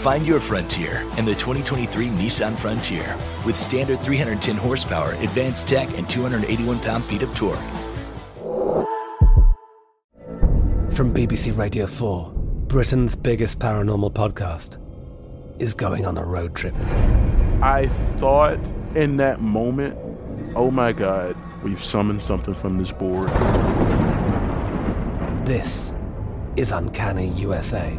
Find your frontier in the 2023 Nissan Frontier with standard 310 horsepower, advanced tech, and 281 pound feet of torque. From BBC Radio 4, Britain's biggest paranormal podcast is going on a road trip. I thought in that moment, oh my God, we've summoned something from this board. This is Uncanny USA.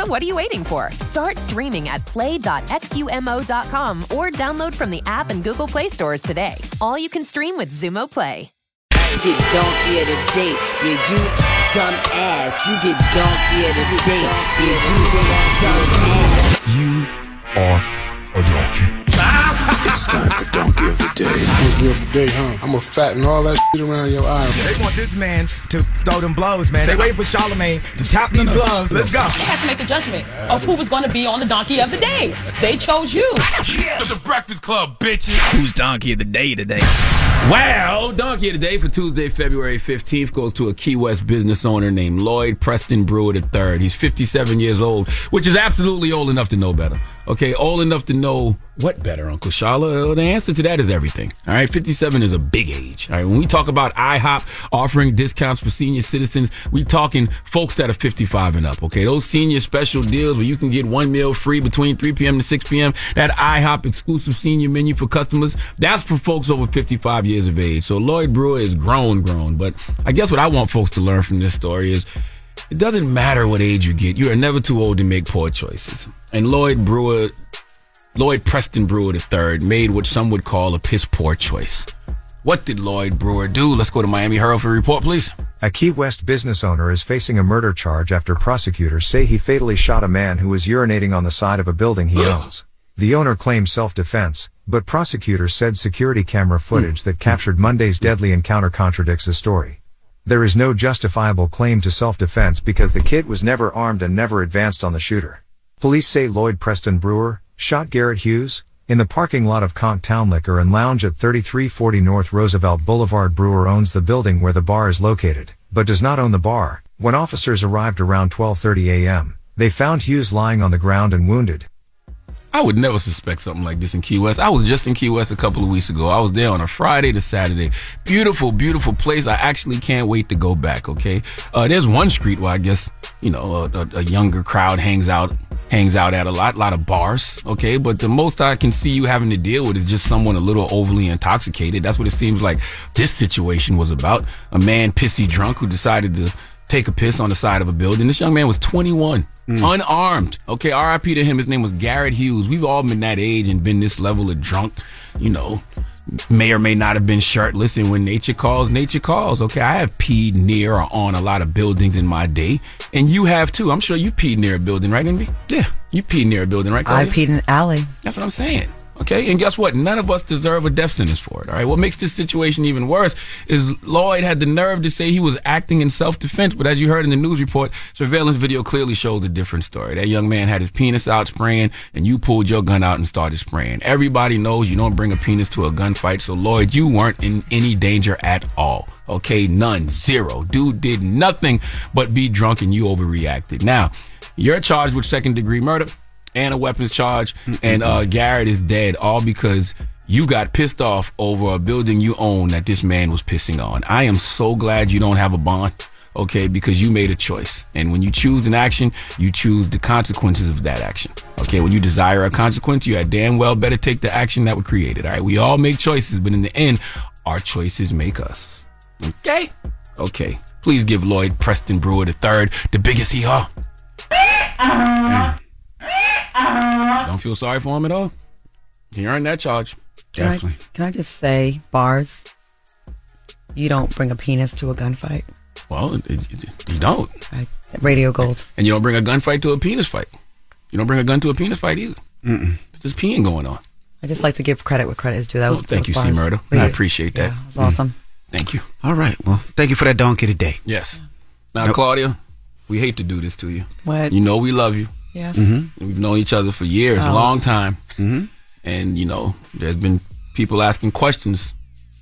So what are you waiting for? Start streaming at play.xumo.com or download from the app and Google Play stores today. All you can stream with Xumo Play. You get donkey of the day, yeah, you dumb ass. You get donkey of the day, yeah, you dumb ass. Day, huh? I'm gonna fatten all that shit around your eye. They want this man to throw them blows, man. They waiting for Charlamagne to tap these gloves. Let's go. They had to make a judgment of who was going to be on the Donkey of the Day. They chose you. Yes. The Breakfast Club, bitches. Who's Donkey of the Day today? Well, Donkey of the Day for Tuesday, February 15th goes to a Key West business owner named Lloyd Preston Brewer III. He's 57 years old, which is absolutely old enough to know better. Okay, old enough to know what better, Uncle Shala? The answer to that is everything. All right, 57 is a big age. All right, when we talk about IHOP offering discounts for senior citizens, we talking folks that are 55 and up. Okay, those senior special deals where you can get one meal free between 3 p.m. to 6 p.m. That IHOP exclusive senior menu for customers, that's for folks over 55 years of age. So Lloyd Brewer is grown, grown. But I guess what I want folks to learn from this story is it doesn't matter what age you get. You are never too old to make poor choices. And Lloyd Brewer, Lloyd Preston Brewer III made what some would call a piss poor choice. What did Lloyd Brewer do? Let's go to Miami Herald for a report, please. A Key West business owner is facing a murder charge after prosecutors say he fatally shot a man who was urinating on the side of a building he owns. The owner claimed self-defense, but prosecutors said security camera footage that captured Monday's deadly encounter contradicts the story. There is no justifiable claim to self-defense because the kid was never armed and never advanced on the shooter. Police say Lloyd Preston Brewer shot Garrett Hughes in the parking lot of Conch Town Liquor and Lounge at 3340 North Roosevelt Boulevard. Brewer owns the building where the bar is located, but does not own the bar. When officers arrived around 12:30 a.m., they found Hughes lying on the ground and wounded. I would never suspect something like this in Key West. I was just in Key West a couple of weeks ago. I was there on a Friday to Saturday. Beautiful, beautiful place. I actually can't wait to go back. Okay. Uh, there's one street where I guess, you know, a, a, younger crowd hangs out, hangs out at a lot, a lot of bars. Okay. But the most I can see you having to deal with is just someone a little overly intoxicated. That's what it seems like this situation was about. A man pissy drunk who decided to take a piss on the side of a building. This young man was 21. Mm. unarmed. Okay, RIP to him. His name was Garrett Hughes. We've all been that age and been this level of drunk, you know. May or may not have been shirtless, and when nature calls, nature calls. Okay, I have peed near or on a lot of buildings in my day, and you have too. I'm sure you peed near a building, right, Envy? Yeah, you peed near a building, right? I Claudia? peed in an alley. That's what I'm saying. Okay, and guess what? None of us deserve a death sentence for it. All right. What makes this situation even worse is Lloyd had the nerve to say he was acting in self-defense, but as you heard in the news report, surveillance video clearly shows a different story. That young man had his penis out spraying, and you pulled your gun out and started spraying. Everybody knows you don't bring a penis to a gunfight, so Lloyd, you weren't in any danger at all. Okay, none, zero. Dude did nothing but be drunk, and you overreacted. Now, you're charged with second-degree murder and a weapons charge, and uh, Garrett is dead, all because you got pissed off over a building you own that this man was pissing on. I am so glad you don't have a bond, okay, because you made a choice. And when you choose an action, you choose the consequences of that action. Okay, when you desire a consequence, you had damn well better take the action that would create it. All right, we all make choices, but in the end, our choices make us. Okay? Okay. Please give Lloyd Preston Brewer the third the biggest hee haw. Don't feel sorry for him at all. He earned that charge. Can I, can I just say, bars? You don't bring a penis to a gunfight. Well, it, it, you don't. I, radio gold. And you don't bring a gunfight to a penis fight. You don't bring a gun to a penis fight either. Mm-mm. There's just peeing going on. I just like to give credit where credit is due. That was Well, thank you, C. bars. Murder. I appreciate that. Yeah, it was awesome. Mm. Thank you. All right. Well, thank you for that donkey today. Yes. Now, Nope. Claudia, we hate to do this to you. What? You know we love you. Yes. Mm-hmm. We've known each other for years, a Oh. long time. Mm-hmm. And, you know, there's been people asking questions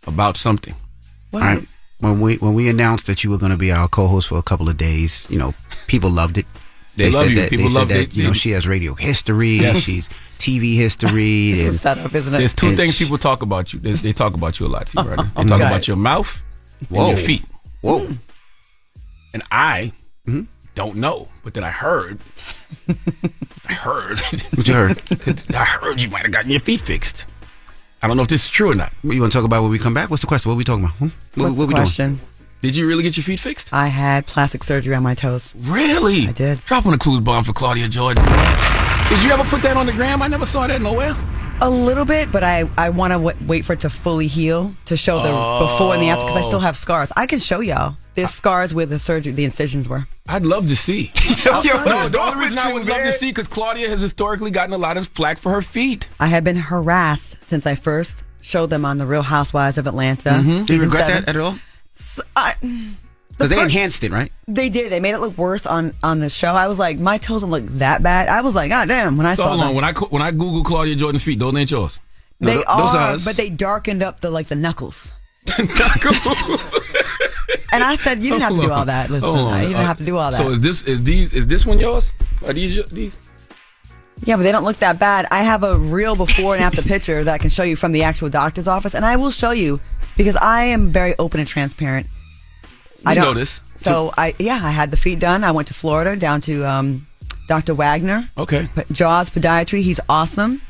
about something. What? All right. When we when we announced that you were going to be our co-host for a couple of days, you know, people loved it. They love said you. that People they said love that it. you know she has radio history. Yes. She's TV history. It's a setup, isn't it? There's two And things sh- people talk about you. They, they talk about you a lot, see, brother. They Oh, talk God. about your mouth Whoa. and your feet. Whoa. And I Mm-hmm. Don't know, but then I heard. I heard. What you heard? I heard you might have gotten your feet fixed. I don't know if this is true or not. What you want to talk about when we come back? What's the question? What are we talking about? Hmm? What, What's what the we question? Did you really get your feet fixed? I had plastic surgery on my toes. Really? I did. Drop on a clues bomb for Claudia Jordan. Did you ever put that on the gram? I never saw that nowhere. A little bit, but I, I want to w- wait for it to fully heal to show the before and the after because I still have scars. I can show y'all. There's scars where the surgery, the incisions were. I'd love to see. Yo, no, the only reason I would love to see because Claudia has historically gotten a lot of flack for her feet. I have been harassed since I first showed them on the Real Housewives of Atlanta. Do you regret seven. that at all? S- I- Because they per- enhanced it, right? They did. They made it look worse on on the show. I was like, my toes don't look that bad. I was like, God damn! When I So saw hold them, on, when I when I Google Claudia Jordan's feet, those ain't yours. No, they th- those are, are us. but they darkened up the like the knuckles. And I said, you didn't have to do all that. Listen, on. you didn't Uh, have to do all that. So is this is these is this one yours? Are these your, these? Yeah, but they don't look that bad. I have a real before and after picture that I can show you from the actual doctor's office, and I will show you because I am very open and transparent. I We don't know this. So I yeah, I had the feet done. I went to Florida down to um, Dr. Wagner, Okay. P- Jaws Podiatry. He's awesome.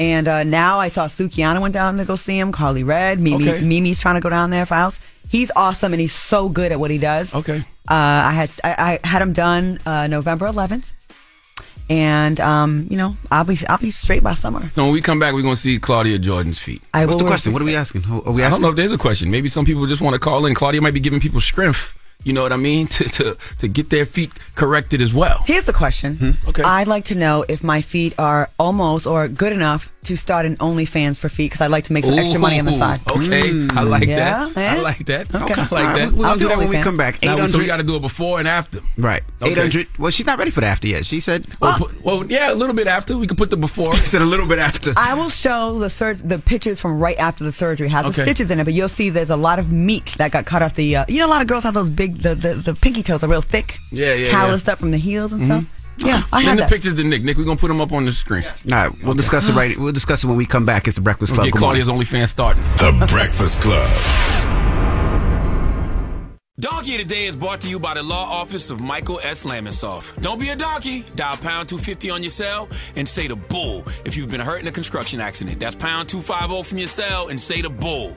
And uh, now I saw Sukihana went down to go see him. Karlie Redd, Mimi, Okay. Mimi's trying to go down there for house. He's awesome and he's so good at what he does. Okay. Uh, I had I, I had him done uh, November 11th, and um, you know I'll be I'll be straight by summer. So when we come back, we're gonna see Claudia Jordan's feet. I What's the question? What are we asking? Are we I don't know if there's a question. Maybe some people just want to call in. Claudia might be giving people strength. You know what I mean? To to to get their feet corrected as well. Here's the question. Hmm? Okay. I'd like to know if my feet are almost or good enough to start an OnlyFans for feet because I'd like to make some extra money on the side. Okay, I like Yeah, that. yeah. I like that. Okay. I All like right, that. We're I'll gonna do do that when we come back. Now, so we 800 got to do it before and after. Right. Okay. 800. Well, she's not ready for the after yet. She said, Well, put- well, yeah, a little bit after. We could put the before. she said a little bit after. I will show the sur- the pictures from right after the surgery. It has the stitches in it, but you'll see there's a lot of meat that got cut off the. Uh, you know, a lot of girls have those big the the, the pinky toes are real thick. Yeah, yeah, calloused up from the heels and stuff. Mm-hmm. Yeah, I Send the that. pictures to Nick. Nick, we're gonna put them up on the screen. All right. We'll discuss it right. We'll discuss it when we come back. It's the Breakfast Club. Get Good morning. Claudia's OnlyFans starting. The Breakfast Club. Donkey of the Day is brought to you by the law office of Michael S. Lamonsoff. Don't be a donkey. Dial pound 250 on your cell and say the bull if you've been hurt in a construction accident. That's pound 250 from your cell and say the bull.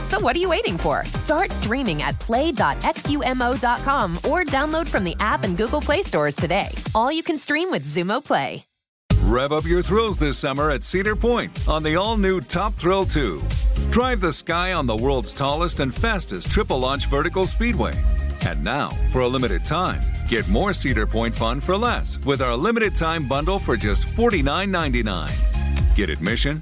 So what are you waiting for? Start streaming at play.xumo.com or download from the app and Google Play stores today. All you can stream with Xumo Play. Rev up your thrills this summer at Cedar Point on the all new Top Thrill 2. Drive the sky on the world's tallest and fastest triple launch vertical speedway. And now, for a limited time, get more Cedar Point fun for less with our limited time bundle for just $49.99. Get admission,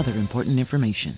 other important information.